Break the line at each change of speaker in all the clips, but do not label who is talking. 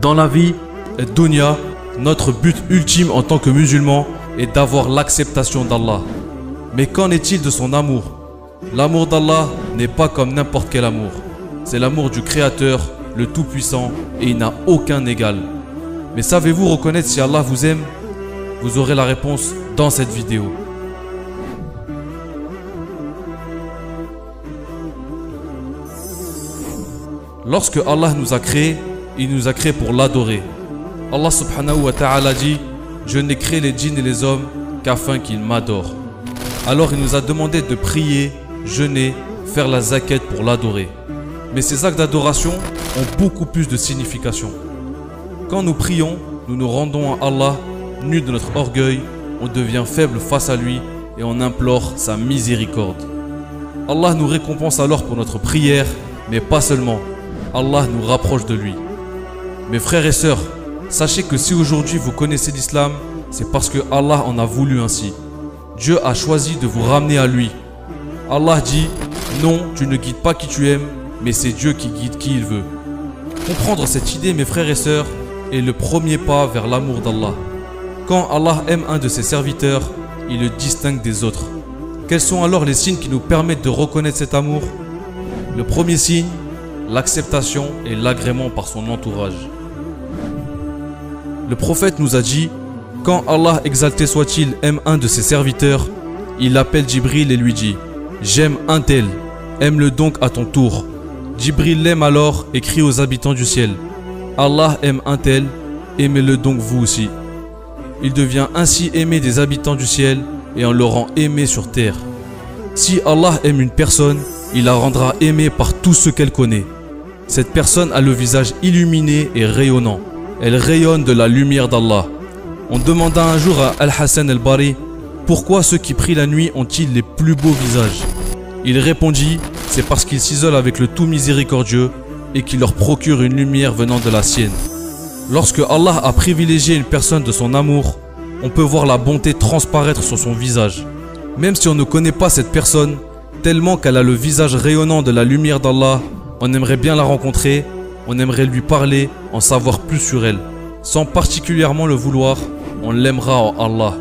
Dans la vie, dunya, notre but ultime en tant que musulman est d'avoir l'acceptation d'Allah. Mais qu'en est-il de son amour? L'amour d'Allah n'est pas comme n'importe quel amour. C'est l'amour du Créateur, le Tout-Puissant, et il n'a aucun égal. Mais savez-vous reconnaître si Allah vous aime? Vous aurez la réponse dans cette vidéo. Lorsque Allah nous a créés, il nous a créés pour l'adorer. Allah subhanahu wa ta'ala dit Je n'ai créé les djinns et les hommes qu'afin qu'ils m'adorent. Alors il nous a demandé de prier, jeûner, faire la zaquette pour l'adorer. Mais ces actes d'adoration ont beaucoup plus de signification. Quand nous prions, nous nous rendons à Allah, nus de notre orgueil, on devient faible face à lui et on implore sa miséricorde. Allah nous récompense alors pour notre prière, mais pas seulement. Allah nous rapproche de lui. Mes frères et sœurs, sachez que si aujourd'hui vous connaissez l'islam, c'est parce que Allah en a voulu ainsi. Dieu a choisi de vous ramener à lui. Allah dit, non, tu ne guides pas qui tu aimes, mais c'est Dieu qui guide qui il veut. Comprendre cette idée, mes frères et sœurs, est le premier pas vers l'amour d'Allah. Quand Allah aime un de ses serviteurs, il le distingue des autres. Quels sont alors les signes qui nous permettent de reconnaître cet amour? Le premier signe, l'acceptation et l'agrément par son entourage. Le prophète nous a dit, quand Allah exalté soit-il aime un de ses serviteurs, il appelle Jibril et lui dit, J'aime un tel, aime-le donc à ton tour. Jibril l'aime alors et crie aux habitants du ciel, Allah aime un tel, aimez-le donc vous aussi. Il devient ainsi aimé des habitants du ciel et on le rend aimé sur terre. Si Allah aime une personne, il la rendra aimée par tous ceux qu'elle connaît. Cette personne a le visage illuminé et rayonnant. Elle rayonne de la lumière d'Allah. On demanda un jour à Al-Hassan al-Bari pourquoi ceux qui prient la nuit ont-ils les plus beaux visages? Il répondit c'est parce qu'ils s'isolent avec le tout miséricordieux et qui leur procure une lumière venant de la sienne. Lorsque Allah a privilégié une personne de son amour, on peut voir la bonté transparaître sur son visage. Même si on ne connaît pas cette personne, tellement qu'elle a le visage rayonnant de la lumière d'Allah, on aimerait bien la rencontrer, on aimerait lui parler, en savoir plus sur elle. Sans particulièrement le vouloir, on l'aimera en Allah.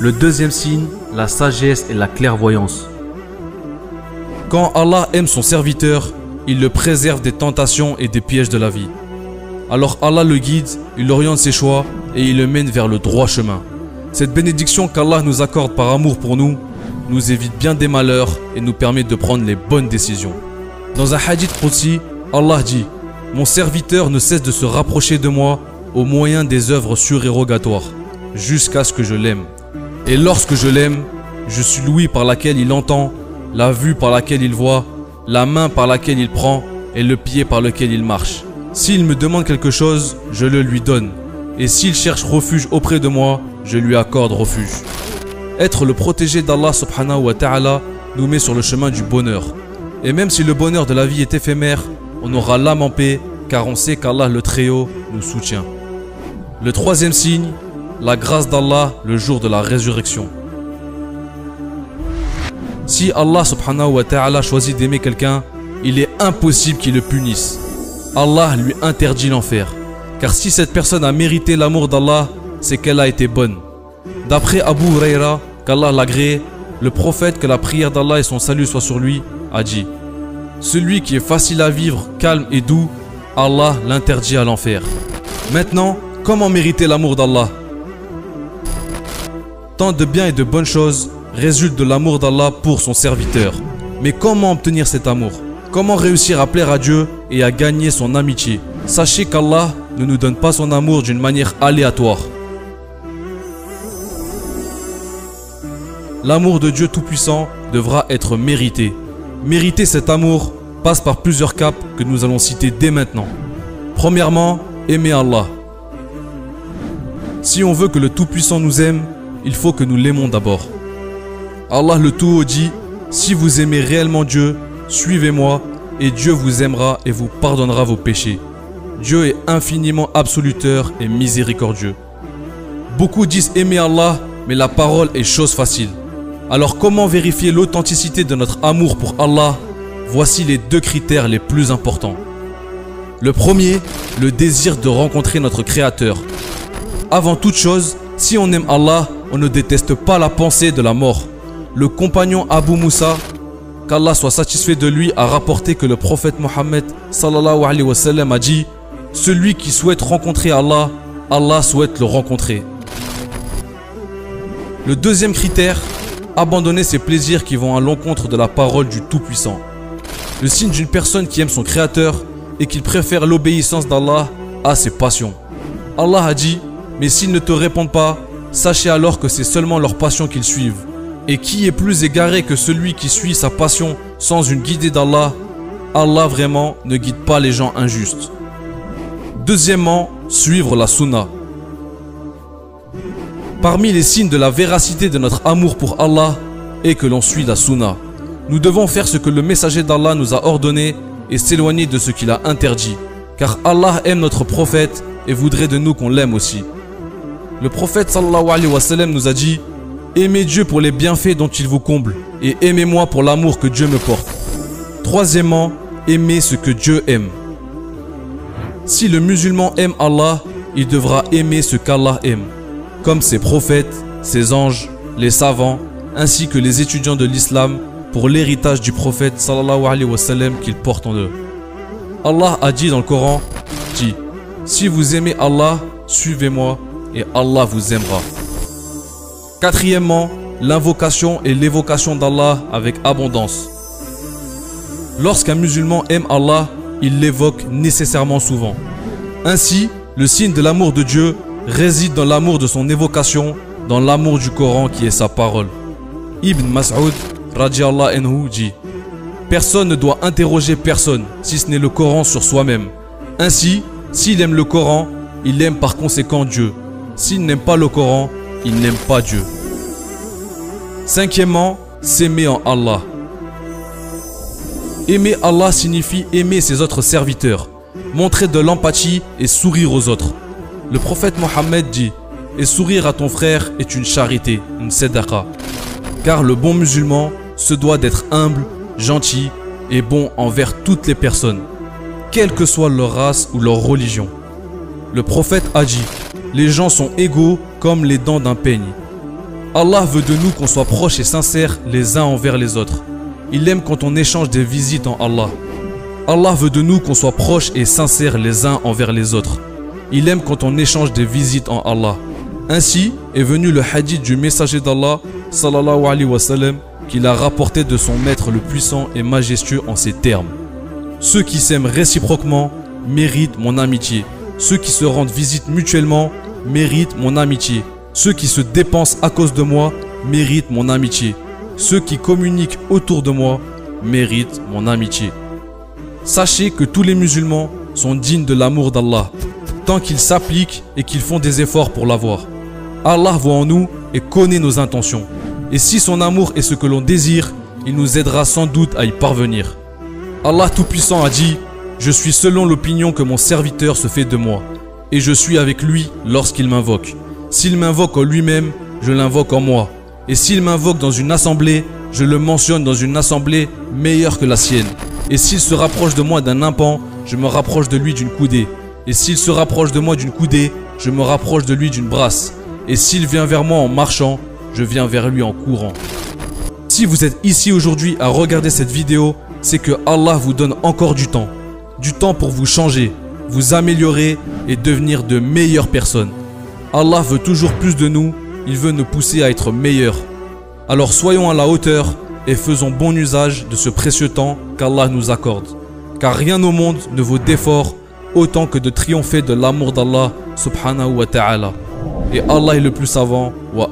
Le deuxième signe, la sagesse et la clairvoyance. Quand Allah aime son serviteur, il le préserve des tentations et des pièges de la vie. Alors Allah le guide, il oriente ses choix et il le mène vers le droit chemin. Cette bénédiction qu'Allah nous accorde par amour pour nous nous évite bien des malheurs et nous permet de prendre les bonnes décisions. Dans un hadith aussi, Allah dit Mon serviteur ne cesse de se rapprocher de moi au moyen des œuvres surérogatoires, jusqu'à ce que je l'aime. Et lorsque je l'aime, je suis l'ouïe par laquelle il entend, la vue par laquelle il voit, la main par laquelle il prend et le pied par lequel il marche. S'il me demande quelque chose, je le lui donne. Et s'il cherche refuge auprès de moi, je lui accorde refuge. Être le protégé d'Allah subhanahu wa ta'ala nous met sur le chemin du bonheur. Et même si le bonheur de la vie est éphémère, on aura l'âme en paix car on sait qu'Allah le Très-Haut nous soutient. Le troisième signe, la grâce d'Allah le jour de la résurrection. Si Allah subhanahu wa ta'ala choisit d'aimer quelqu'un, il est impossible qu'il le punisse. Allah lui interdit l'enfer. Car si cette personne a mérité l'amour d'Allah, c'est qu'elle a été bonne. D'après Abu Huraira, qu'Allah l'agrée, le prophète, que la prière d'Allah et son salut soient sur lui, a dit Celui qui est facile à vivre, calme et doux, Allah l'interdit à l'enfer. Maintenant, comment mériter l'amour d'Allah? Tant de biens et de bonnes choses résultent de l'amour d'Allah pour son serviteur. Mais comment obtenir cet amour? Comment réussir à plaire à Dieu et à gagner son amitié? Sachez qu'Allah ne nous donne pas son amour d'une manière aléatoire. L'amour de Dieu Tout-Puissant devra être mérité. Mériter cet amour passe par plusieurs caps que nous allons citer dès maintenant. Premièrement, aimer Allah. Si on veut que le Tout-Puissant nous aime, il faut que nous l'aimons d'abord. Allah le Tout-Haut dit, si vous aimez réellement Dieu, suivez-moi et Dieu vous aimera et vous pardonnera vos péchés. Dieu est infiniment absoluteur et miséricordieux. Beaucoup disent aimer Allah, mais la parole est chose facile. Alors comment vérifier l'authenticité de notre amour pour Allah? Voici les deux critères les plus importants. Le premier, le désir de rencontrer notre Créateur. Avant toute chose, si on aime Allah, on ne déteste pas la pensée de la mort. Le compagnon Abu Moussa, qu'Allah soit satisfait de lui, a rapporté que le prophète Mohammed a dit Celui qui souhaite rencontrer Allah, Allah souhaite le rencontrer. Le deuxième critère, abandonner ses plaisirs qui vont à l'encontre de la parole du Tout-Puissant. Le signe d'une personne qui aime son Créateur et qui préfère l'obéissance d'Allah à ses passions. Allah a dit mais s'ils ne te répondent pas, sachez alors que c'est seulement leur passion qu'ils suivent. Et qui est plus égaré que celui qui suit sa passion sans une guidée d'Allah Allah vraiment ne guide pas les gens injustes. Deuxièmement, suivre la sunna. Parmi les signes de la véracité de notre amour pour Allah est que l'on suit la sunna. Nous devons faire ce que le messager d'Allah nous a ordonné et s'éloigner de ce qu'il a interdit. Car Allah aime notre prophète et voudrait de nous qu'on l'aime aussi. Le prophète sallallahu alayhi wa sallam nous a dit Aimez Dieu pour les bienfaits dont il vous comble et aimez-moi pour l'amour que Dieu me porte. Troisièmement, aimez ce que Dieu aime. Si le musulman aime Allah, il devra aimer ce qu'Allah aime, comme ses prophètes, ses anges, les savants, ainsi que les étudiants de l'islam pour l'héritage du prophète sallallahu alayhi wa sallam qu'il porte en eux. Allah a dit dans le Coran, dit, si vous aimez Allah, suivez-moi et Allah vous aimera. Quatrièmement, l'invocation et l'évocation d'Allah avec abondance. Lorsqu'un musulman aime Allah, il l'évoque nécessairement souvent. Ainsi, le signe de l'amour de Dieu réside dans l'amour de son évocation, dans l'amour du Coran qui est sa parole. Ibn Mas'ud anhu dit Personne ne doit interroger personne si ce n'est le Coran sur soi-même. Ainsi, s'il aime le Coran, il aime par conséquent Dieu. S'il n'aime pas le Coran, il n'aime pas Dieu. Cinquièmement, s'aimer en Allah. Aimer Allah signifie aimer ses autres serviteurs, montrer de l'empathie et sourire aux autres. Le prophète Mohammed dit Et sourire à ton frère est une charité, une sadaqa. Car le bon musulman se doit d'être humble, gentil et bon envers toutes les personnes, quelle que soit leur race ou leur religion. Le prophète a dit les gens sont égaux comme les dents d'un peigne. Allah veut de nous qu'on soit proches et sincères les uns envers les autres. Il aime quand on échange des visites en Allah. Allah veut de nous qu'on soit proches et sincères les uns envers les autres. Il aime quand on échange des visites en Allah. Ainsi est venu le hadith du messager d'Allah sallallahu alayhi wa sallam qu'il a rapporté de son maître le puissant et majestueux en ces termes. Ceux qui s'aiment réciproquement méritent mon amitié. Ceux qui se rendent visite mutuellement méritent mon amitié. Ceux qui se dépensent à cause de moi méritent mon amitié. Ceux qui communiquent autour de moi méritent mon amitié. Sachez que tous les musulmans sont dignes de l'amour d'Allah, tant qu'ils s'appliquent et qu'ils font des efforts pour l'avoir. Allah voit en nous et connaît nos intentions. Et si son amour est ce que l'on désire, il nous aidera sans doute à y parvenir. Allah Tout-Puissant a dit je suis selon l'opinion que mon serviteur se fait de moi, et je suis avec lui lorsqu'il m'invoque. S'il m'invoque en lui-même, je l'invoque en moi. Et s'il m'invoque dans une assemblée, je le mentionne dans une assemblée meilleure que la sienne. Et s'il se rapproche de moi d'un impan, je me rapproche de lui d'une coudée. Et s'il se rapproche de moi d'une coudée, je me rapproche de lui d'une brasse. Et s'il vient vers moi en marchant, je viens vers lui en courant. Si vous êtes ici aujourd'hui à regarder cette vidéo, c'est que Allah vous donne encore du temps du temps pour vous changer, vous améliorer et devenir de meilleures personnes. Allah veut toujours plus de nous, il veut nous pousser à être meilleurs. Alors soyons à la hauteur et faisons bon usage de ce précieux temps qu'Allah nous accorde. Car rien au monde ne vaut d'effort autant que de triompher de l'amour d'Allah subhanahu wa ta'ala. Et Allah est le plus savant, wa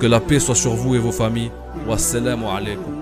que la paix soit sur vous et vos familles. Wassalamu alaikum.